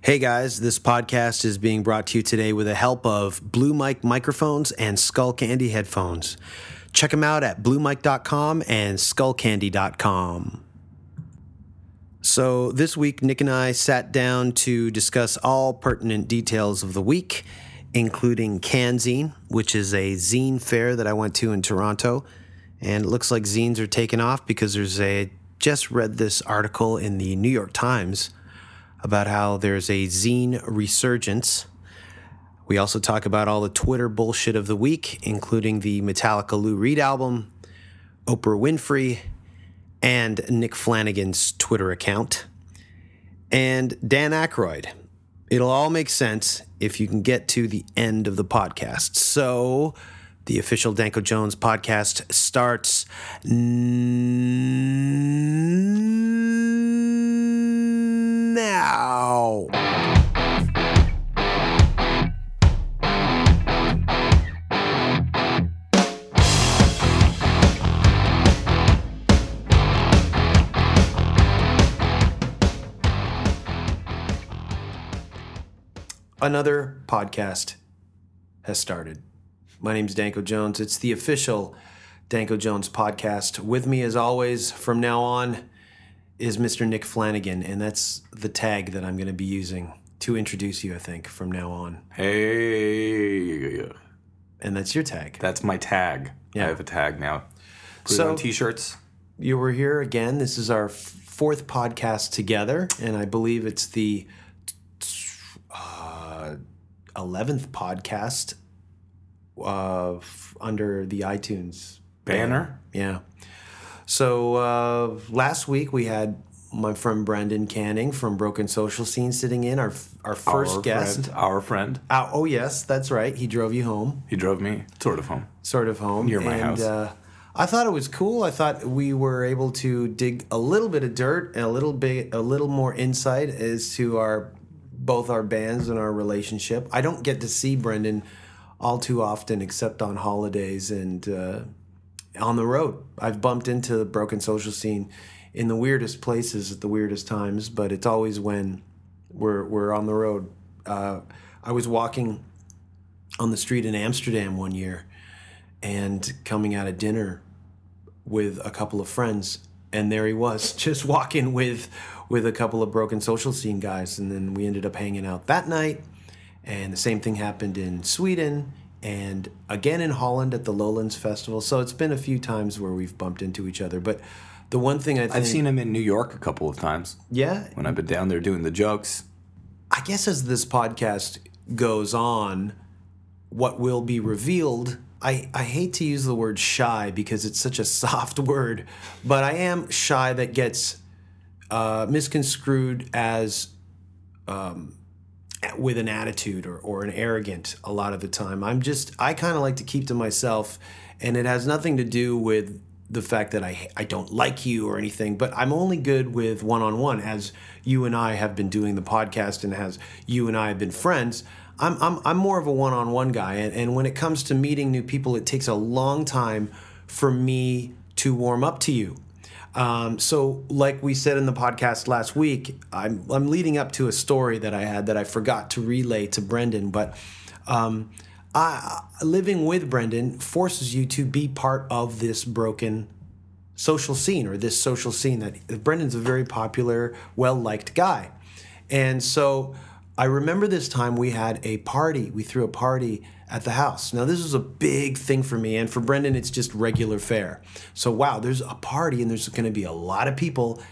Hey guys, this podcast is being brought to you today with the help of Blue Mic microphones and Skullcandy headphones. Check them out at bluemic.com and skullcandy.com. So, this week, Nick and I sat down to discuss all pertinent details of the week, including Canzine, which is a zine fair that I went to in Toronto. And it looks like zines are taking off because there's a just read this article in the New York Times about how there's a zine resurgence. We also talk about all the Twitter bullshit of the week, including the Metallica Lou Reed album, Oprah Winfrey, and Nick Flanagan's Twitter account, and Dan Aykroyd. It'll all make sense if you can get to the end of the podcast. So, the official Danko Jones podcast starts now. Another podcast has started. My name's Danko Jones. It's the official Danko Jones podcast. With me, as always, from now on, is Mr. Nick Flanagan, and that's the tag that I'm going to be using to introduce you, I think, from now on. Hey, And that's your tag. that's my tag. Yeah. I have a tag now. Put So- it on t-shirts. You were here again. This is our fourth podcast together, and I believe it's the uh, 11th podcast uh, under the iTunes Banner. Yeah. So uh, last week we had my friend Brendan Canning from Broken Social Scene sitting in our our first our guest. Friend, our friend. Uh, oh yes, that's right. He drove you home, He drove me sort of home. sort of home Near my and, house. Uh, I thought it was cool. I thought we were able to dig a little bit of dirt and a little bit, a little more insight as to our both our bands and our relationship. I don't get to see Brendan all too often, except on holidays and uh, on the road. I've bumped into the broken social scene in the weirdest places at the weirdest times, but it's always when we're we're on the road. Uh, I was walking on the street in Amsterdam one year and coming out of dinner with a couple of friends and there he was just walking with with a couple of broken social scene guys and then we ended up hanging out that night and the same thing happened in Sweden and again in Holland at the Lowlands Festival. So it's been a few times where we've bumped into each other but the one thing I think I've seen him in New York a couple of times. Yeah? When I've been down there doing the jokes. I guess as this podcast goes on, what will be revealed, I, I hate to use the word shy because it's such a soft word, but I am shy that gets uh, misconstrued as um, with an attitude or, or an arrogant a lot of the time. I'm just, I kind of like to keep to myself, and it has nothing to do with the fact that I, I don't like you or anything, but I'm only good with one on one as you and I have been doing the podcast and as you and I have been friends. I'm, I'm, I'm more of a one on one guy. And, and when it comes to meeting new people, it takes a long time for me to warm up to you. Um, so, like we said in the podcast last week, I'm, I'm leading up to a story that I had that I forgot to relay to Brendan, but um, I, living with Brendan forces you to be part of this broken social scene or this social scene that Brendan's a very popular, well liked guy. And so I remember this time we had a party. We threw a party at the house. Now, this was a big thing for me, and for Brendan, it's just regular fare. So, wow, there's a party, and there's going to be a lot of people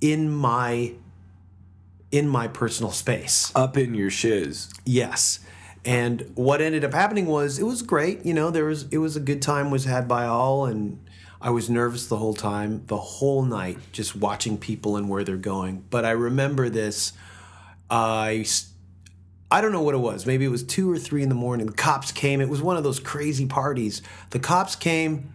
in my in my personal space. Up in your shiz. Yes. And what ended up happening was it was great. You know, there was it was a good time was had by all and I was nervous the whole time, the whole night, just watching people and where they're going. But I remember this. I s- I don't know what it was. Maybe it was two or three in the morning. The cops came. It was one of those crazy parties. The cops came,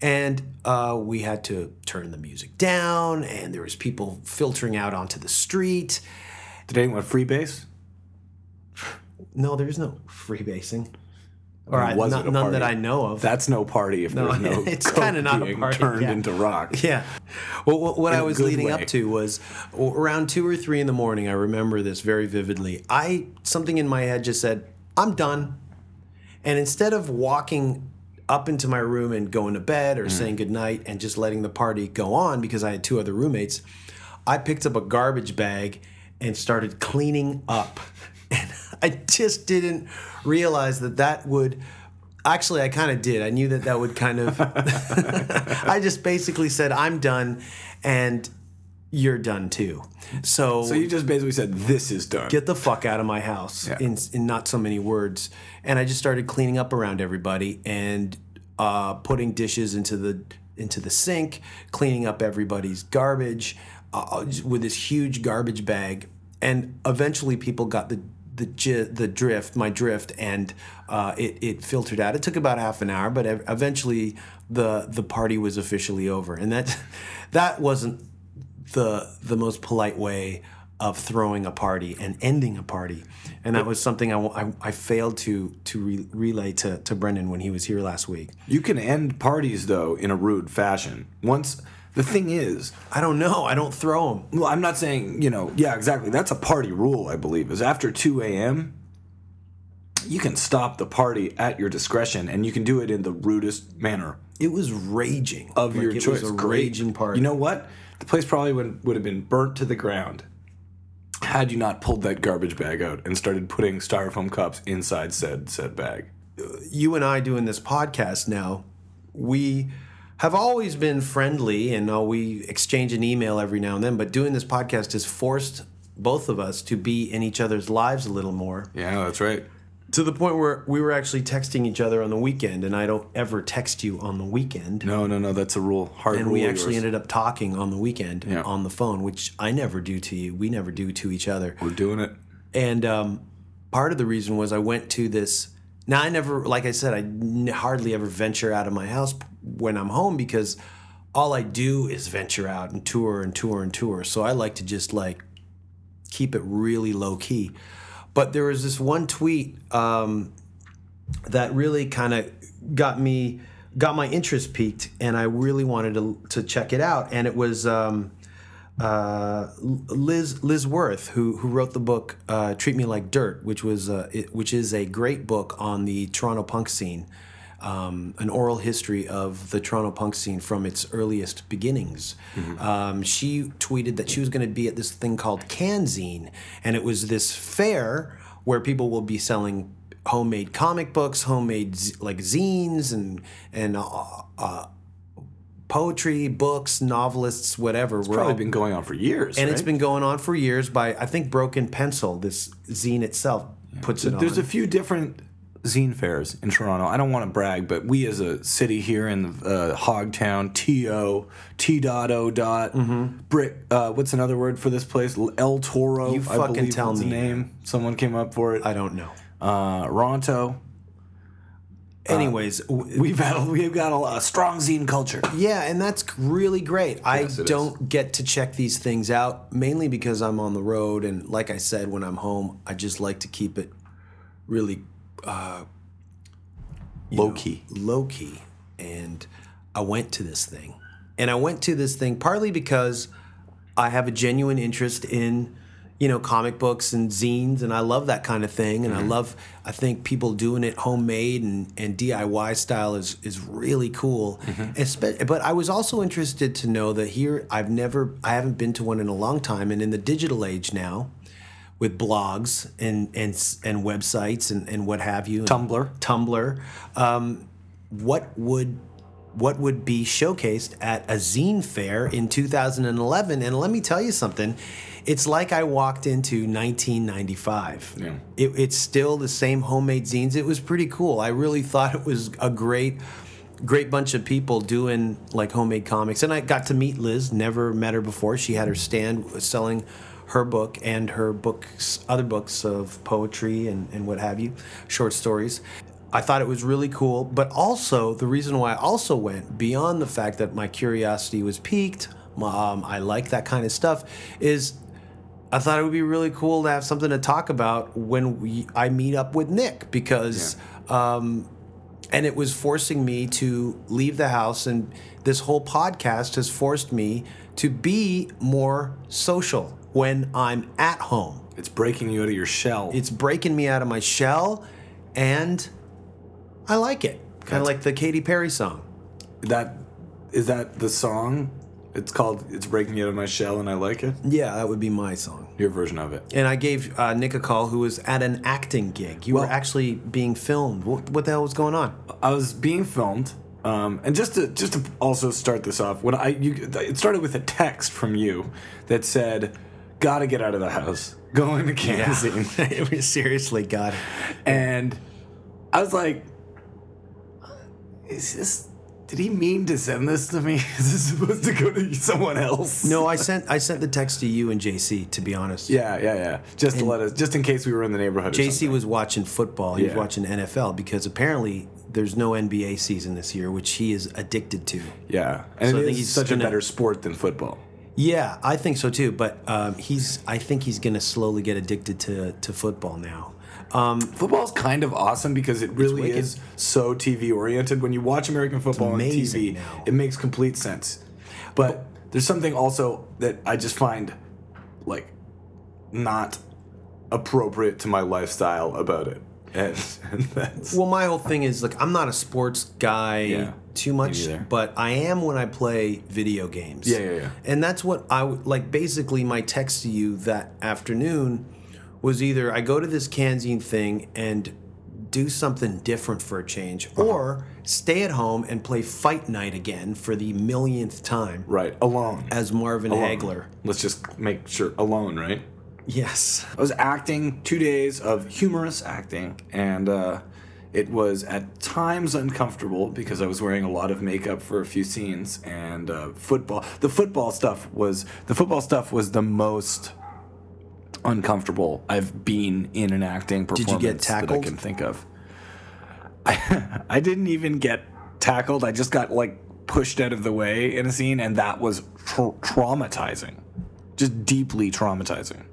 and uh, we had to turn the music down. And there was people filtering out onto the street. Did anyone free freebase? No, there's no freebasing. Or I, was not- it none that? I know of. That's no party if there's no it's kinda not a party, turned yeah. into rock. Yeah. Well, what, what I was leading way. up to was around two or three in the morning. I remember this very vividly. I something in my head just said, "I'm done," and instead of walking up into my room and going to bed Mm. or saying goodnight and just letting the party go on because I had two other roommates, I picked up a garbage bag and started cleaning up. I just didn't realize that that would. Actually, I kind of did. I knew that that would kind of. I just basically said, I'm done, and you're done too. So, So you just basically said, "This is done." get the fuck out of my house Yeah. in, in not so many words. And I just started cleaning up around everybody and uh, putting dishes into the into the sink, cleaning up everybody's garbage uh, with this huge garbage bag. And eventually, people got the the the drift, my drift, and uh, it it filtered out. It took about half an hour, but eventually the the party was officially over, and that that wasn't the the most polite way of throwing a party and ending a party, and that was something I, I, I failed to to re- relay to, to Brendan when he was here last week. You can end parties though in a rude fashion. Once the thing is, I don't know. I don't throw them. well, I'm not saying you know. Yeah, exactly. That's a party rule, I believe. Is after 2 a.m. You can stop the party at your discretion, and you can do it in the rudest manner It was raging of Like, your it choice. was a Great. raging party. You know what? The place probably would, would have been burnt to the ground had you not pulled that garbage bag out and started putting styrofoam cups inside said said bag. you and I doing this podcast now, we have always been friendly and uh, we exchange an email every now and then, but doing this podcast has forced both of us to be in each other's lives a little more Yeah, that's right. to the point where we were actually texting each other on the weekend, and I don't ever text you on the weekend. No, no, no. That's a rule. Hard And rule. we actually ended up talking on the weekend Yeah. on the phone, which I never do to you. We never do to each other. We're doing it. And um, part of the reason was I went to this. Now I never, like I said, I n- hardly ever venture out of my house when I'm home because all I do is venture out and tour and tour and tour. So I like to just like keep it really low key. But there was this one tweet um, that really kind of got me got my interest peaked, and I really wanted to to check it out. And it was um, uh, Liz Liz Worth who who wrote the book uh, "Treat Me Like Dirt," which was uh, it, which is a great book on the Toronto punk scene. Um, an oral history of the Toronto punk scene from its earliest beginnings. Um, she tweeted that she was going to be at this thing called Canzine, and it was this fair where people will be selling homemade comic books, homemade z- like zines, and and uh, uh, poetry, books, novelists, whatever. We're Probably all- been going on for years. and it's been going on for years by I think Broken Pencil. This zine itself puts it There's on. a few different zine fairs in Toronto. I don't want to brag, but we as a city here in uh, Hogtown, TO, T dot O dot, Brick, uh, what's another word for this place? El Toro, Mm-hmm. You I fucking believe tell me, name. Someone came up for it. I don't know. Uh, Ronto. Um, Anyways, w- We've had we've got a, a strong zine culture. yeah, and that's really great. I Yes, it don't get to check these things out mainly because I'm on the road, and like I said, when I'm home, I just like to keep it really uh, Low key. low key. And I went to this thing. And I went to this thing partly because I have a genuine interest in, you know, comic books and zines, and I love that kind of thing. And I love, I think people doing it homemade and, and DIY style is is really cool. Espe- But I was also interested to know that here I've never, I haven't been to one in a long time, and in the digital age now, with blogs and and and websites and, and what have you, Tumblr. Tumblr. Um, what would what would be showcased at a zine fair in 2011? And let me tell you something. It's like I walked into 1995. Yeah. It, it's still the same homemade zines. It was pretty cool. I really thought it was a great, great bunch of people doing like homemade comics. And I got to meet Liz. Never met her before. She had her stand selling her book and her books, other books of poetry and, and what have you, short stories. I thought it was really cool, but also the reason why I also went beyond the fact that my curiosity was piqued, um, I like that kind of stuff, is I thought it would be really cool to have something to talk about when we I meet up with Nick because um, and it was forcing me to leave the house and this whole podcast has forced me to be more social when I'm at home. It's breaking you out of your shell. It's breaking me out of my shell and I like it. Kind of like the Katy Perry song. that is that the song? It's called "It's Breaking Out of My Shell" and I like it. Yeah, that would be my song. Your version of it. And I gave uh, Nick a call who was at an acting gig. You were actually being filmed. What, what the hell was going on? I was being filmed, um, and just to just to also start this off, when I you it started with a text from you that said, "Gotta get out of the house, going to Kansas." seriously, God. And I was like, "Is this? Did he mean to send this to me? Is this supposed to go to someone else?" No, I sent I sent the text to you and JC. To be honest, Yeah, yeah, yeah. Just to let us, just in case we were in the neighborhood. JC was watching football. He was watching NFL because apparently there's no NBA season this year, which he is addicted to. Yeah, and So I think is he's such gonna- a better sport than football. Yeah, I think so too. But um, he's I think he's gonna slowly get addicted to to football now. Um, Football's kind of awesome because it really is so TV oriented. When you watch American football on TV, now. it makes complete sense. But there's something also that I just find like not appropriate to my lifestyle about it. And, and that's Well, my whole thing is like I'm not a sports guy Yeah, too much, but I am when I play video games. Yeah, yeah, yeah. And that's what I would like. Basically, my text to you that afternoon was either I go to this Canzine thing and do something different for a change, Uh-huh. or stay at home and play Fight Night again for the millionth time right. Alone. as Marvin Alone. Hagler. Let's just make sure alone, right? Yes. I was acting two days of humorous acting, and uh, it was at times uncomfortable because I was wearing a lot of makeup for a few scenes. And uh, football, the football stuff was the football stuff was the most uncomfortable I've been in an acting you performance get that I can think of. I, I didn't even get tackled. I just got like pushed out of the way in a scene, and that was tra- traumatizing, just deeply traumatizing.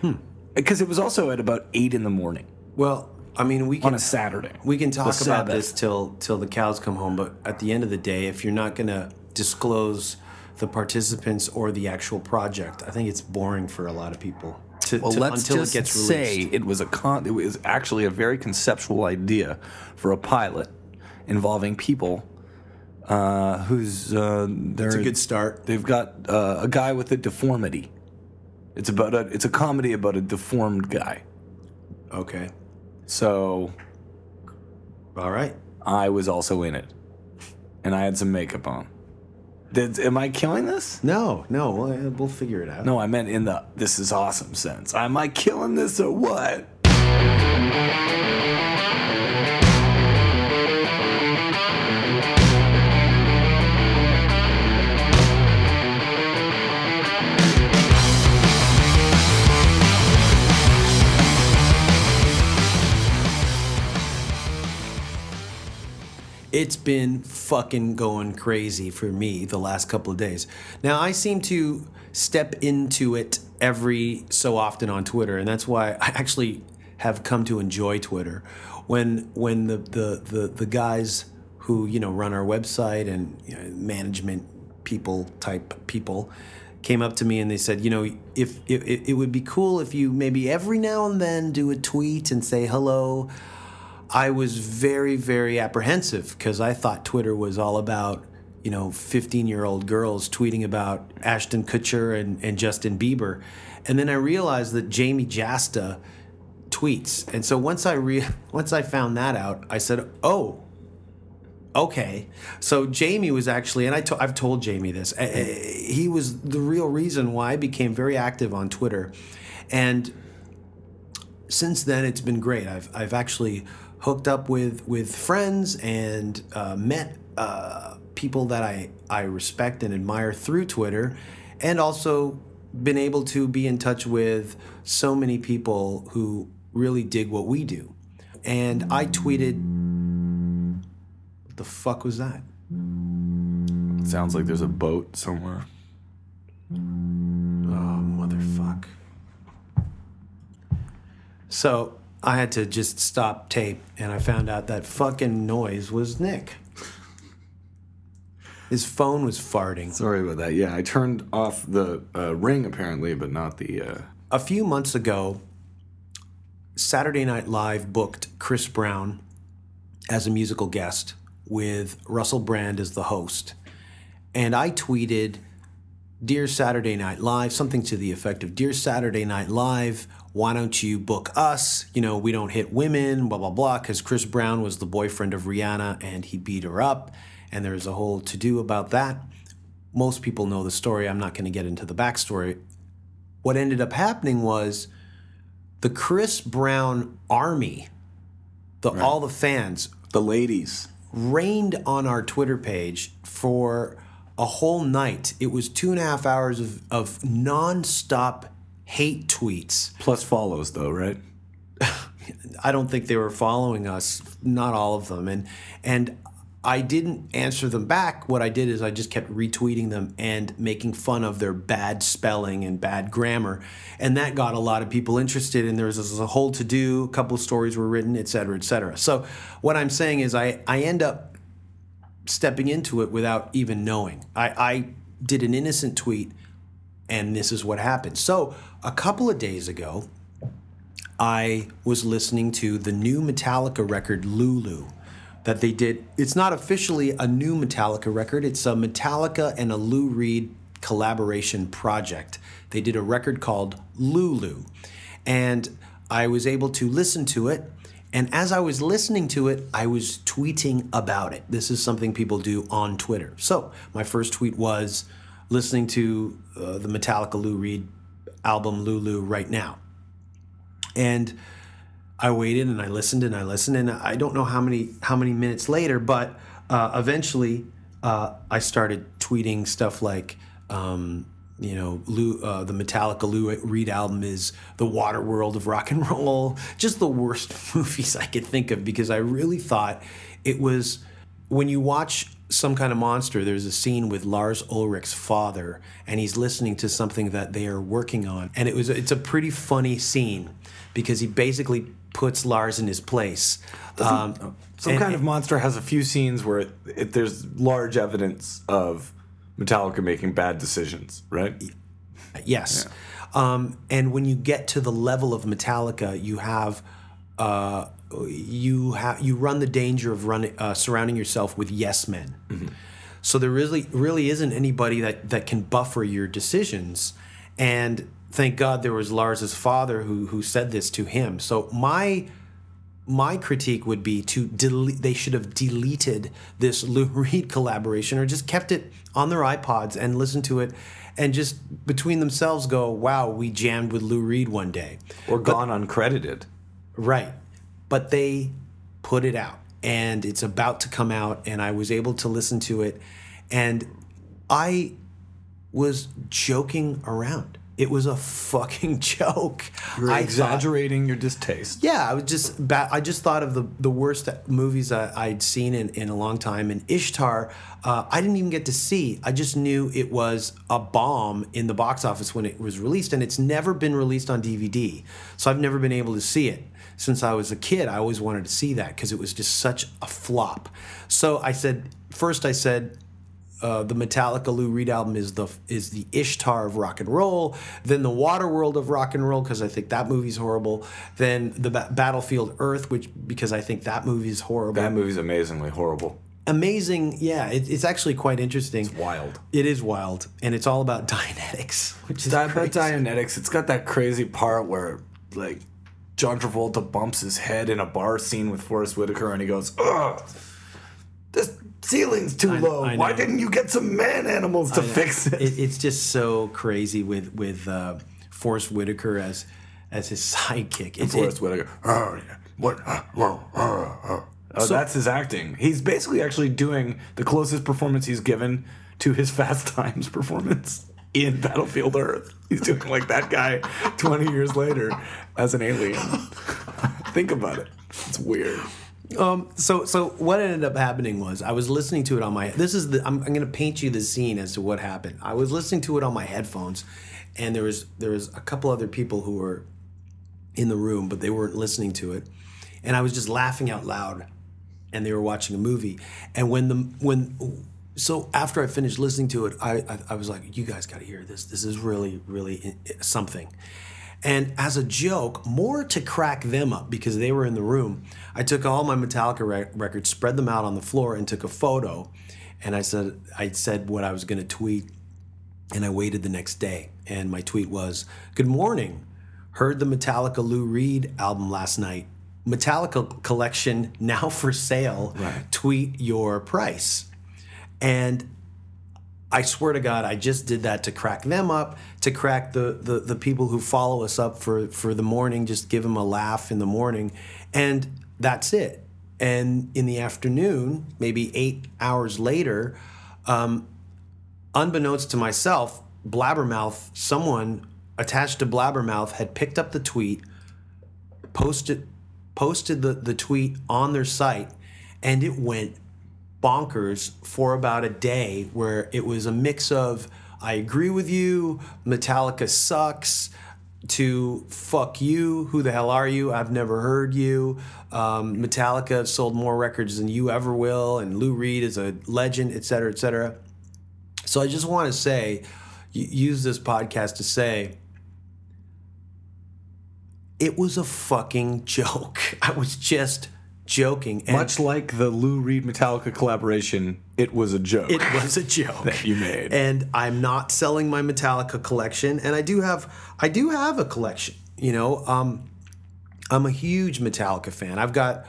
Hmm. Because it was also at about eight in the morning Well, I mean, we on can a Saturday. We can talk about this till till the cows come home, but at the end of the day, if you're not going to disclose the participants or the actual project, I think it's boring for a lot of people. To, Well, to- let's until just it gets say it was a con- it was actually a very conceptual idea for a pilot involving people uh, who's uh, they're It's a good start. They've got uh, a guy with a deformity. It's about a it's a comedy about a deformed guy. Okay. So All right. I was also in it, and I had some makeup on. Did, am I killing this? No, no, we'll, we'll figure it out. No, I meant in the this is awesome sense. Am I killing this or what? It's been fucking going crazy for me the last couple of days. Now, I seem to step into it every so often on Twitter, and that's why I actually have come to enjoy Twitter. When when the the the, the guys who you know run our website and you know, management people type people came up to me and they said, you know, if, if it would be cool if you maybe every now and then do a tweet and say hello. I was very, very apprehensive because I thought Twitter was all about, you know, 15 year old girls tweeting about Ashton Kutcher and, and Justin Bieber. And then I realized that Jamey Jasta tweets. And so once I re- once I found that out, I said, oh, okay. So Jamey was actually, and I to, I've told Jamey this, eh, eh, he was the real reason why I became very active on Twitter. And since then it's been great. I've I've actually hooked up with with friends and uh, met uh, people that I I respect and admire through Twitter, and also been able to be in touch with so many people who really dig what we do. And I tweeted, "What the fuck was that?" Sounds like there's a boat somewhere. Oh, motherfuck. So I had to just stop tape, and I found out that fucking noise was Nick. His phone was farting. Sorry about that. Yeah, I turned off the uh, ring apparently, but not the. Uh... A few months ago, Saturday Night Live booked Chris Brown as a musical guest with Russell Brand as the host. And I tweeted, Dear Saturday Night Live, something to the effect of Dear Saturday Night Live, why don't you book us? You know, we don't hit women, blah, blah, blah, because Chris Brown was the boyfriend of Rihanna and he beat her up. And there's a whole to do about that. Most people know the story. I'm not going to get into the backstory. What ended up happening was the Chris Brown army, the, right. all the fans, the ladies, rained on our Twitter page for a whole night. It was two and a half hours of, of nonstop hate tweets. Plus follows, though, right? I don't think they were following us, not all of them. And and I didn't answer them back. What I did is I just kept retweeting them and making fun of their bad spelling and bad grammar. And that got a lot of people interested. And there was a whole to do, a couple stories were written, et cetera, et cetera. So what I'm saying is I, I end up stepping into it without even knowing. I, I did an innocent tweet and this is what happened. So a couple of days ago, I was listening to the new Metallica record, Lulu that they did. It's not officially a new Metallica record, it's a Metallica and a Lou Reed collaboration project. They did a record called Lulu. And I was able to listen to it. And as I was listening to it, I was tweeting about it. This is something people do on Twitter. So my first tweet was listening to uh, the Metallica Lou Reed album Lulu right now. And I waited and I listened and I listened and I don't know how many how many minutes later, but uh, eventually uh, I started tweeting stuff like, um, you know, Lou, uh, the Metallica Lou Reed album is the water world of rock and roll. Just the worst movies I could think of because I really thought it was when you watch some kind of monster, there's a scene with Lars Ulrich's father, and he's listening to something that they are working on, and it was it's a pretty funny scene because he basically puts Lars in his place. Um, Some and, kind of monster has a few scenes where it, it, there's large evidence of Metallica making bad decisions, right? Yes. Yeah. Um, and when you get to the level of Metallica, you have uh, you have you run the danger of running uh, surrounding yourself with yes men. Mm-hmm. So there really really isn't anybody that that can buffer your decisions, and thank God there was Lars's father who who said this to him. So my my critique would be to delete they should have deleted this Lou Reed collaboration or just kept it on their iPods and listened to it and just between themselves go, wow, we jammed with Lou Reed one day. Or but, gone uncredited. Right. But they put it out and it's about to come out and I was able to listen to it and I was joking around it was a fucking joke. You're I exaggerating thought, your distaste. Yeah, I was just I just thought of the the worst movies I, would seen in, in a long time. And Ishtar, uh, I didn't even get to see. I just knew it was a bomb in the box office when it was released, and it's never been released on DVD. So I've never been able to see it since I was a kid. I always wanted to see that because it was just such a flop. So I said first, I said uh, the Metallica Lou Reed album is the is the Ishtar of rock and roll. Then the Waterworld of rock and roll because I think that movie's horrible. Then the ba- Battlefield Earth, which because I think that movie is horrible. That movie's amazingly horrible. Amazing, yeah. It, it's actually quite interesting. It's wild. It is wild, and it's all about Dianetics, which is that about Dianetics. It's got that crazy part where like John Travolta bumps his head in a bar scene with Forest Whitaker, and he goes, "Ugh." This ceiling's too I, low. I Why didn't you get some man animals to fix it? it? It's just so crazy with with uh, Forest Whitaker as as his sidekick. It's Forest it, Whitaker. Oh yeah. What? Oh, so, that's his acting. He's basically actually doing the closest performance he's given to his Fast Times performance in Battlefield Earth. He's doing like that guy 20 years later as an alien. Think about it. It's weird. Um, so so what ended up happening was I was listening to it on my this is the I'm, I'm gonna paint you the scene as to what happened. I was listening to it on my headphones, and there was there was a couple other people who were in the room, but they weren't listening to it. And I was just laughing out loud and they were watching a movie. And when the when so after I finished listening to it, I I, I was like, you guys got to hear this. This is really really eh, eh, something. And as a joke, more to crack them up because they were in the room, I took all my Metallica re- records, spread them out on the floor, and took a photo. And I said I said what I was going to tweet, and I waited the next day. And my tweet was, "Good morning. Heard the Metallica Lou Reed album last night. Metallica collection now for sale. Right. Tweet your price." And I swear to God, I just did that to crack them up, to crack the, the, the people who follow us up for, for the morning, just give them a laugh in the morning. And that's it. And in the afternoon, maybe eight hours later, um, unbeknownst to myself, Blabbermouth, someone attached to Blabbermouth had picked up the tweet, posted posted the, the tweet on their site, and it went bonkers for about a day where it was a mix of I agree with you, Metallica sucks, to fuck you, who the hell are you? I've never heard you. Um, Metallica sold more records than you ever will, and Lou Reed is a legend, et cetera, et cetera. So I just want to say, use this podcast to say, it was a fucking joke. I was just joking. And Much like the Lou Reed Metallica collaboration, it was a joke. It was a joke that you made. And I'm not selling my Metallica collection, and I do have I do have a collection. You know, um, I'm a huge Metallica fan. I've got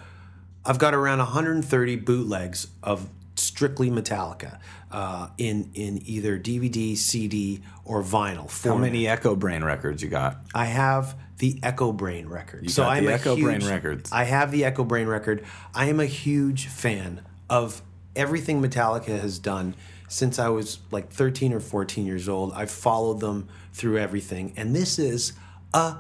I've got around 130 bootlegs of strictly Metallica uh, in in either DVD, CD, or vinyl. Format. How many Echobrain records you got? I have the Echobrain record. You so I'm the Echo huge, Brain records. I have the Echobrain record. I am a huge fan of everything Metallica has done since I was like 13 or 14 years old. I've followed them through everything, and this is a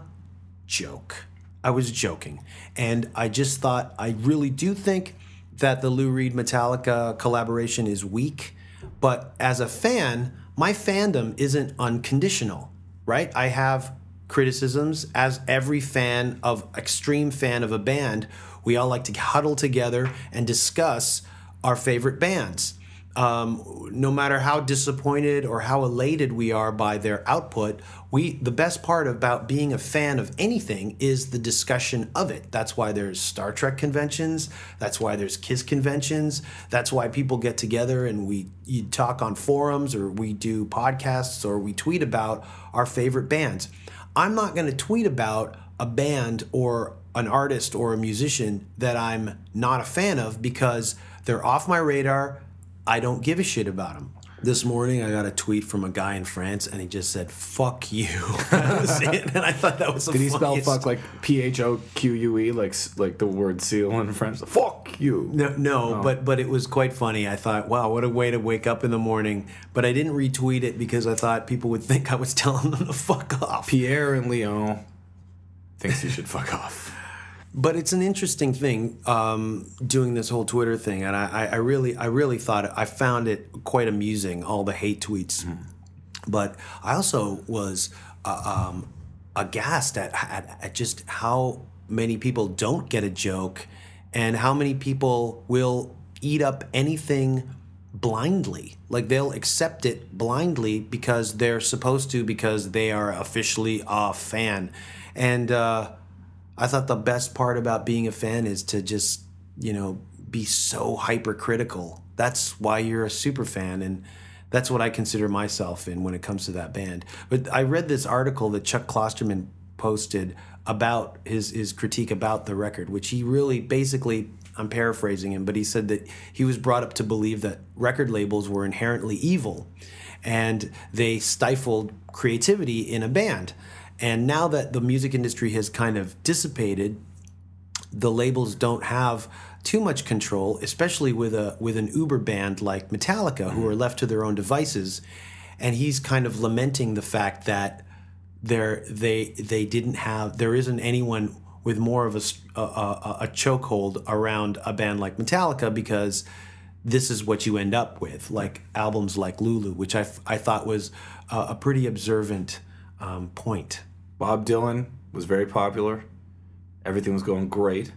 joke. I was joking, and I just thought I really do think that the Lou Reed Metallica collaboration is weak, but as a fan, my fandom isn't unconditional, right? I have criticisms. As every fan of extreme fan of a band we all like to huddle together and discuss our favorite bands. Um, no matter how disappointed or how elated we are by their output we the best part about being a fan of anything is the discussion of it. That's why there's star trek conventions. That's why there's kiss conventions. That's why people get together and we you talk on forums or we do podcasts or we tweet about our favorite bands I'm not going to tweet about a band or an artist or a musician that I'm not a fan of because they're off my radar. I don't give a shit about them. This morning, I got a tweet from a guy in France, and he just said "fuck you," and I thought that was. Did he spell "fuck" like P H O Q U E, like like the word seal in French? Fuck you. No, no, oh. but but it was quite funny. I thought, wow, what a way to wake up in the morning. But I didn't retweet it because I thought people would think I was telling them to fuck off. Pierre and Leon thinks you should fuck off but it's an interesting thing um, doing this whole Twitter thing, and I, I, really, I really thought it, I found it quite amusing all the hate tweets, mm. but I also was uh, um, aghast at, at, at just how many people don't get a joke, and how many people will eat up anything blindly. Like they'll accept it blindly because they're supposed to because they are officially a fan, and. Uh, I thought the best part about being a fan is to just, you know, be so hypercritical. That's why you're a super fan and that's what I consider myself in when it comes to that band. But I read this article that Chuck Klosterman posted about his his critique about the record, which he really basically I'm paraphrasing him, but he said that he was brought up to believe that record labels were inherently evil and they stifled creativity in a band. And now that the music industry has kind of dissipated, the labels don't have too much control, especially with a with an Uber band like Metallica, who are left to their own devices. And he's kind of lamenting the fact that there they they didn't have there isn't anyone with more of a, a, a chokehold around a band like Metallica because this is what you end up with, like albums like Lulu, which I, I thought was a, a pretty observant um, point. Bob Dylan was very popular. Everything was going great.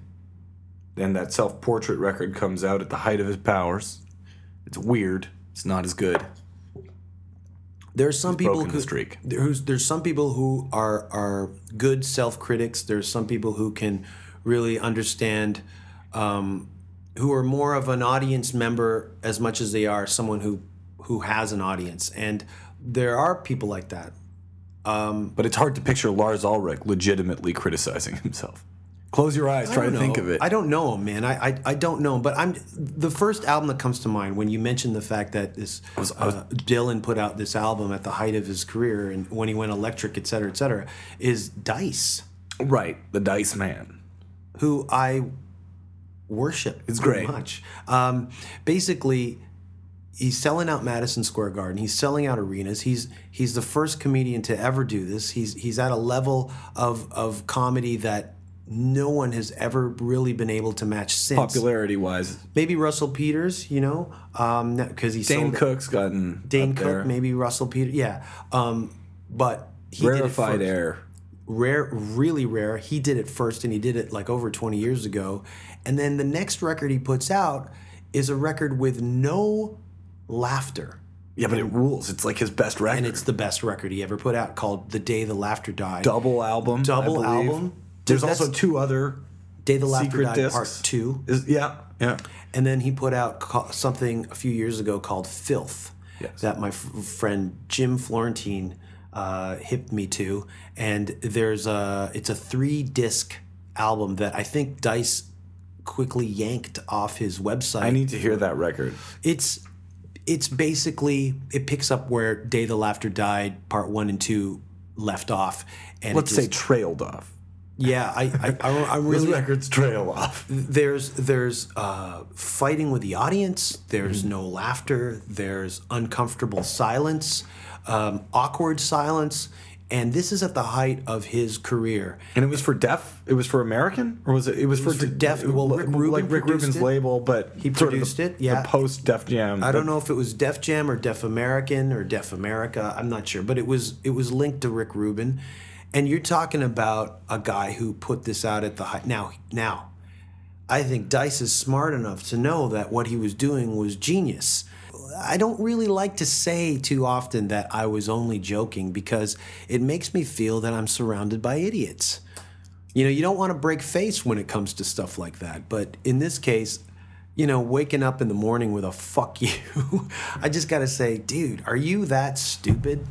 Then that self portrait record comes out at the height of his powers. It's weird. It's not as good. There's some people broken the who streak. There's there's some people who are are good self critics. There's some people who can really understand, um, who are more of an audience member as much as they are someone who who has an audience. And there are people like that. But it's hard to picture Lars Ulrich legitimately criticizing himself. Close your eyes, try to think of it. I don't know him, man. I, I I don't know him. But I'm the first album that comes to mind when you mentioned the fact that this uh, Dylan put out this album at the height of his career and when he went electric, et cetera, et cetera, is Dice, right, the Dice Man. who I worship. It's great. Much. Um, basically, he's selling out Madison Square Garden. He's selling out arenas. He's he's the first comedian to ever do this. He's he's at a level of of comedy that no one has ever really been able to match since. Popularity wise, Maybe Russell Peters, you know, because he Dane sold Cook's gotten Dane Cook, there. maybe Russell Peters, yeah. Um, but he rarefied it air. rare, really rare. He did it first, and he did it like over twenty years ago. And then the next record he puts out is a record with no laughter. Yeah, but it rules. It's like his best record. and it's the best record he ever put out called "The Day the Laughter Died." double album. Double album? There's also two other "Day the Laughter secret Died" discs. Part Two, Is, yeah, yeah. and then he put out co- something a few years ago called "Filth," Yes. that my f- friend Jim Florentine uh, hipped me to, and there's a it's a three disc album that I think Dice quickly yanked off his website. I need to hear that record. it's it's basically it picks up where Day the Laughter Died Part One and Two left off, and Let's it say trailed off. yeah, I I, I I'm Those really records trail off. there's there's uh, fighting with the audience. There's Mm-hmm. no laughter. There's uncomfortable silence, um, awkward silence, and this is at the height of his career. And it was for Def. It was for American, or was it? It was, was for, for Def- well, Rick Rubin like Rick Rubin's it. label, but He produced the- it, yeah. The post Def Jam. I don't know if it was Def Jam or Def American or Def America. I'm not sure, but it was it was linked to Rick Rubin, and you're talking about a guy who put this out at the height. Now, now, I think Dice is smart enough to know that what he was doing was genius. I don't really like to say too often that I was only joking because it makes me feel that I'm surrounded by idiots. You know, you don't want to break face when it comes to stuff like that. But in this case, you know, waking up in the morning with a fuck you, I just got to say, dude, are you that stupid?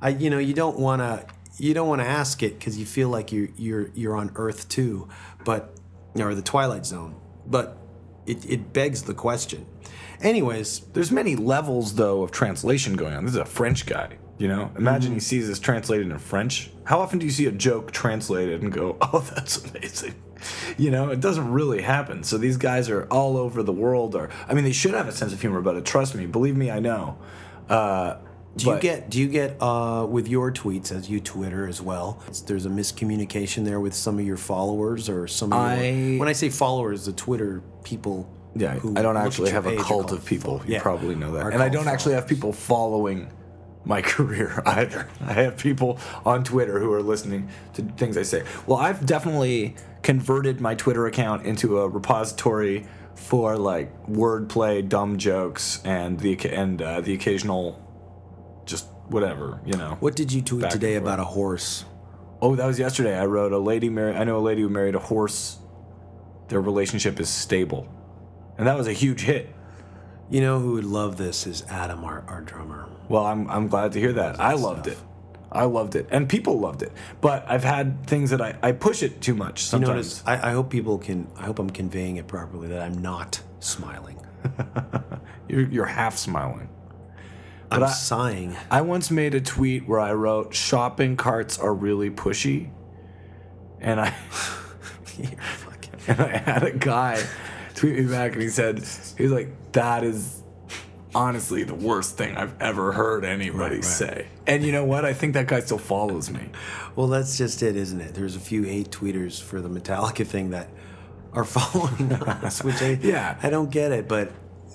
I, you know, you don't want to, you don't want to ask it because you feel like you're you're you're on Earth too, but or the Twilight Zone. But it it begs the question. Anyways, There's many levels though of translation going on. This is a French guy. You know, imagine Mm-hmm. he sees this translated in French. How often do you see a joke translated and go, "Oh, that's amazing"? You know, it doesn't really happen. So these guys are all over the world. Or I mean, they should have a sense of humor about it. Trust me, believe me, I know. Uh, Do you get do you get uh, with your tweets as you Twitter as well? There's a miscommunication there with some of your followers or some of your, when I say followers, the Twitter people. Yeah, who I don't actually have a cult of people. You yeah, probably know that. And I don't actually have people following my career either. I have people on Twitter who are listening to things I say. Well, I've definitely converted my Twitter account into a repository for like wordplay, dumb jokes, and the and uh, the occasional just whatever, you know. What did you tweet Back today and forth. about a horse? Oh, that was yesterday. I wrote a lady married. I know a lady who married a horse. Their relationship is stable, and that was a huge hit. You know who would love this is Adam, our, our drummer. Well, I'm I'm glad to hear that. I loved it. I loved it, and people loved it. But I've had things that I, I push it too much You sometimes. notice? I, I hope people can. I hope I'm conveying it properly that I'm not smiling. You're, you're half smiling. I'm I- sighing. I once made a tweet where I wrote, "Shopping carts are really pushy," and I and I had a guy tweet me back, and he said, "He's like, that is." Honestly, the worst thing I've ever heard anybody right. say. And you know what? I think that guy still follows me. Well, that's just it, isn't it? There's a few hate tweeters for the Metallica thing that are following us, which I Yeah. I don't get it, but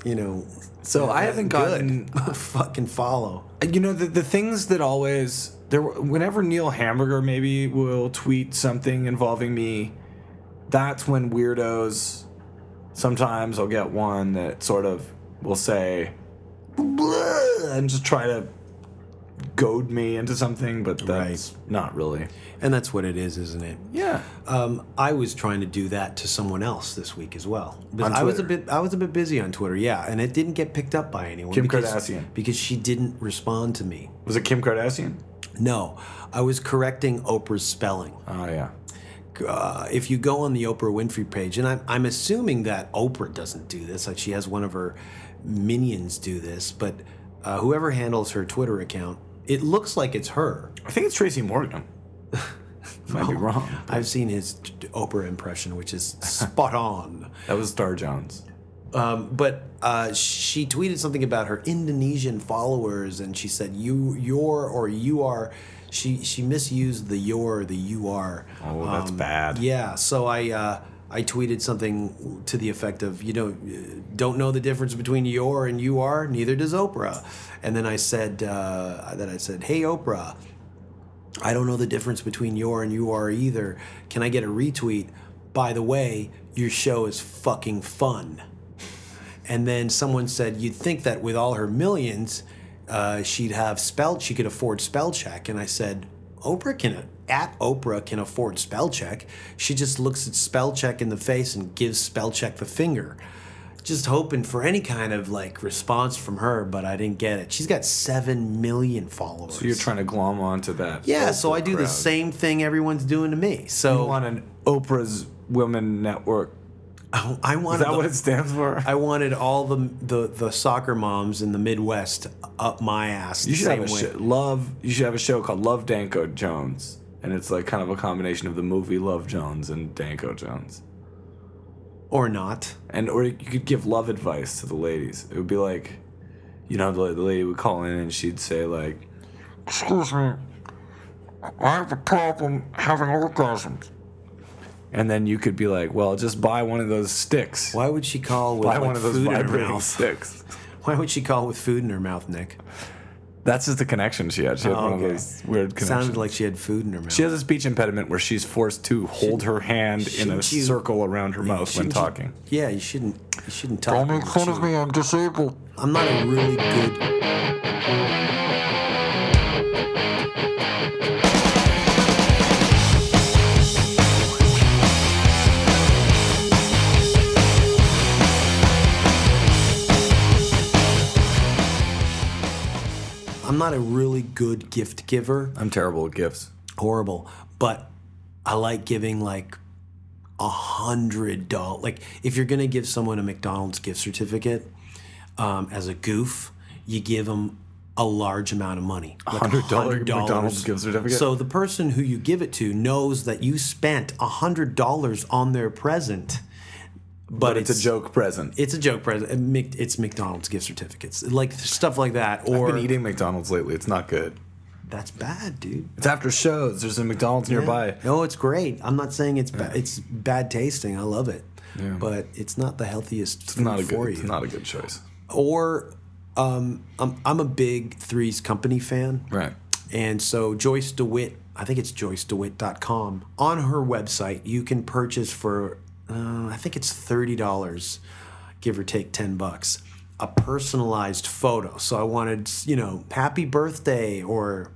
you know. So I haven't gotten fucking follow. you know the, the things that always there whenever neil hamburger maybe will tweet something involving me that's when weirdos. Sometimes I'll get one that sort of will say, "Bleh," and just try to goad me into something, but that's not really. And that's what it is, isn't it? Yeah. Um, I was trying to do that to someone else this week as well. But I was a bit I was a bit busy on Twitter, yeah, and it didn't get picked up by anyone. Kim because, Kardashian. because she didn't respond to me. Was it Kim Kardashian? No, I was correcting Oprah's spelling. Oh yeah. uh, if you go on the Oprah Winfrey page, and I'm, I'm assuming that Oprah doesn't do this, like she has one of her minions do this, but uh, whoever handles her Twitter account, it looks like it's her. I think it's Tracy Morgan. Might be wrong. I've seen his Oprah impression, which is spot on. That was Star Jones. Um, but uh, she tweeted something about her Indonesian followers, and she said you, your, or you are. She she misused the your, the you are. Oh, that's bad. Yeah, so I uh, I tweeted something to the effect of, you know, don't know the difference between your and you are, neither does Oprah. And then I said uh, that I said, hey Oprah, I don't know the difference between your and you are either. Can I get a retweet? By the way, your show is fucking fun. And then someone said, you'd think that with all her millions, uh, she'd have spell, she could afford spell check. And I said, Oprah can, at Oprah can afford spell check. She just looks at spell check in the face and gives spell check the finger. Just hoping for any kind of like response from her, but I didn't get it. She's got seven million followers. So you're trying to glom onto that. yeah, so I do the same thing everyone's doing to me. So You want an Oprah's Women Network. I, I Is wanted that the- what it stands for? I wanted all the, the the soccer moms in the Midwest up my ass. You the should have a way. show, love. You should have a show called Love Danko Jones, and it's like kind of a combination of the movie Love Jones and Danko Jones. or not. And or you could give love advice to the ladies. It would be like, you know, the, the lady would call in and she'd say like, Excuse me. I have a problem having orgasms. and then you could be like, well, just buy one of those sticks. Why would she call with Buy like, one of those food in her vibrating mouth? sticks. Why would she call with food in her mouth, Nick? That's just the connection she had. She had Oh, one okay. of those weird connections. Sounded like she had food in her mouth. She has a speech impediment where she's forced to hold her hand in a shouldn't you- circle around her mouth when Shouldn't you- talking. yeah, you shouldn't. You shouldn't talk. Don't make fun of me, I'm disabled. I'm not a really good. I'm not a really good gift giver. I'm terrible at gifts. horrible. But I like giving like a hundred dollars. Like if you're gonna give someone a McDonald's gift certificate um, as a goof, you give them a large amount of money. Like $100 McDonald's gift certificate? So the person who you give it to knows that you spent a hundred dollars on their present. But, But it's, a joke present. It's a joke present. It's McDonald's gift certificates, like stuff like that. Or I've been eating McDonald's lately. It's not good. that's bad, dude. It's after shows. There's a McDonald's nearby. No, it's great. I'm not saying it's ba- it's bad tasting. I love it, Yeah. but it's not the healthiest It's food not a for good. you. It's not a good choice. or um, I'm I'm a big Three's Company fan, Right. and so Joyce DeWitt, I think it's joycedewitt.com. On her website, you can purchase for uh, I think it's thirty dollars, give or take ten bucks, a personalized photo. So I wanted, you know, happy birthday or,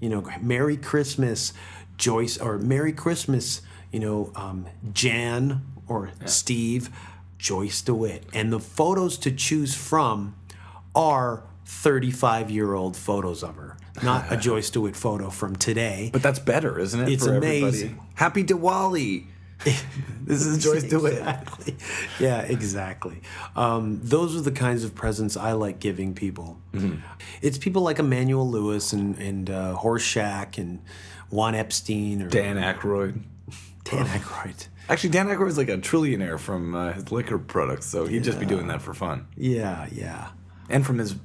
you know, Merry Christmas, Joyce or Merry Christmas, you know, um, Jan or Steve, Joyce DeWitt, and the photos to choose from are 35 year old photos of her, not a Joyce DeWitt photo from today. But that's better, isn't it? It's for everybody? amazing. Happy Diwali. this is Joyce DeWitt. Exactly. Yeah, exactly. Um, those are the kinds of presents I like giving people. Mm-hmm. It's people like Emmanuel Lewis and and uh, Horshack and Juan Epstein or Dan Aykroyd. Dan Aykroyd. Actually, Dan Aykroyd's like a trillionaire from uh, his liquor products, so he'd just be doing that for fun Yeah, yeah. and from his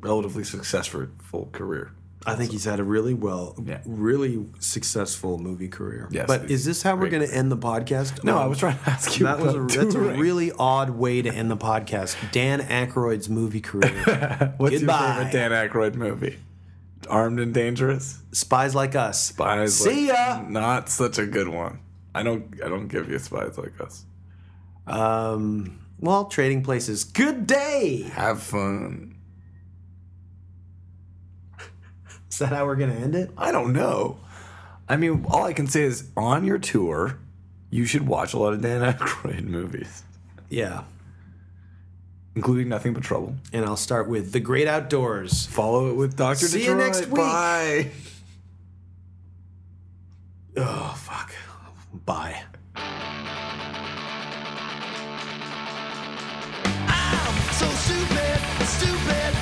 relatively successful career. I think he's had a really well, Yeah. really successful movie career. Yes, but is this how we're going to end the podcast? No, I was trying to ask you. That was a, that's a really odd way to end the podcast. Dan Aykroyd's movie career. What's Goodbye. your favorite Dan Aykroyd movie? Armed and Dangerous. Spies like us. Spies. See like, ya. Not such a good one. I don't. I don't give you spies like us. Um, well, Trading Places. Good day. Have fun. Is that how we're gonna end it? I don't know. I mean, all I can say is on your tour, you should watch a lot of Dan Aykroyd movies, Yeah. including Nothing But Trouble. And I'll start with The Great Outdoors. Follow it with Doctor See you Detroit. next week. Bye. Oh fuck. Bye. I'm so stupid, stupid.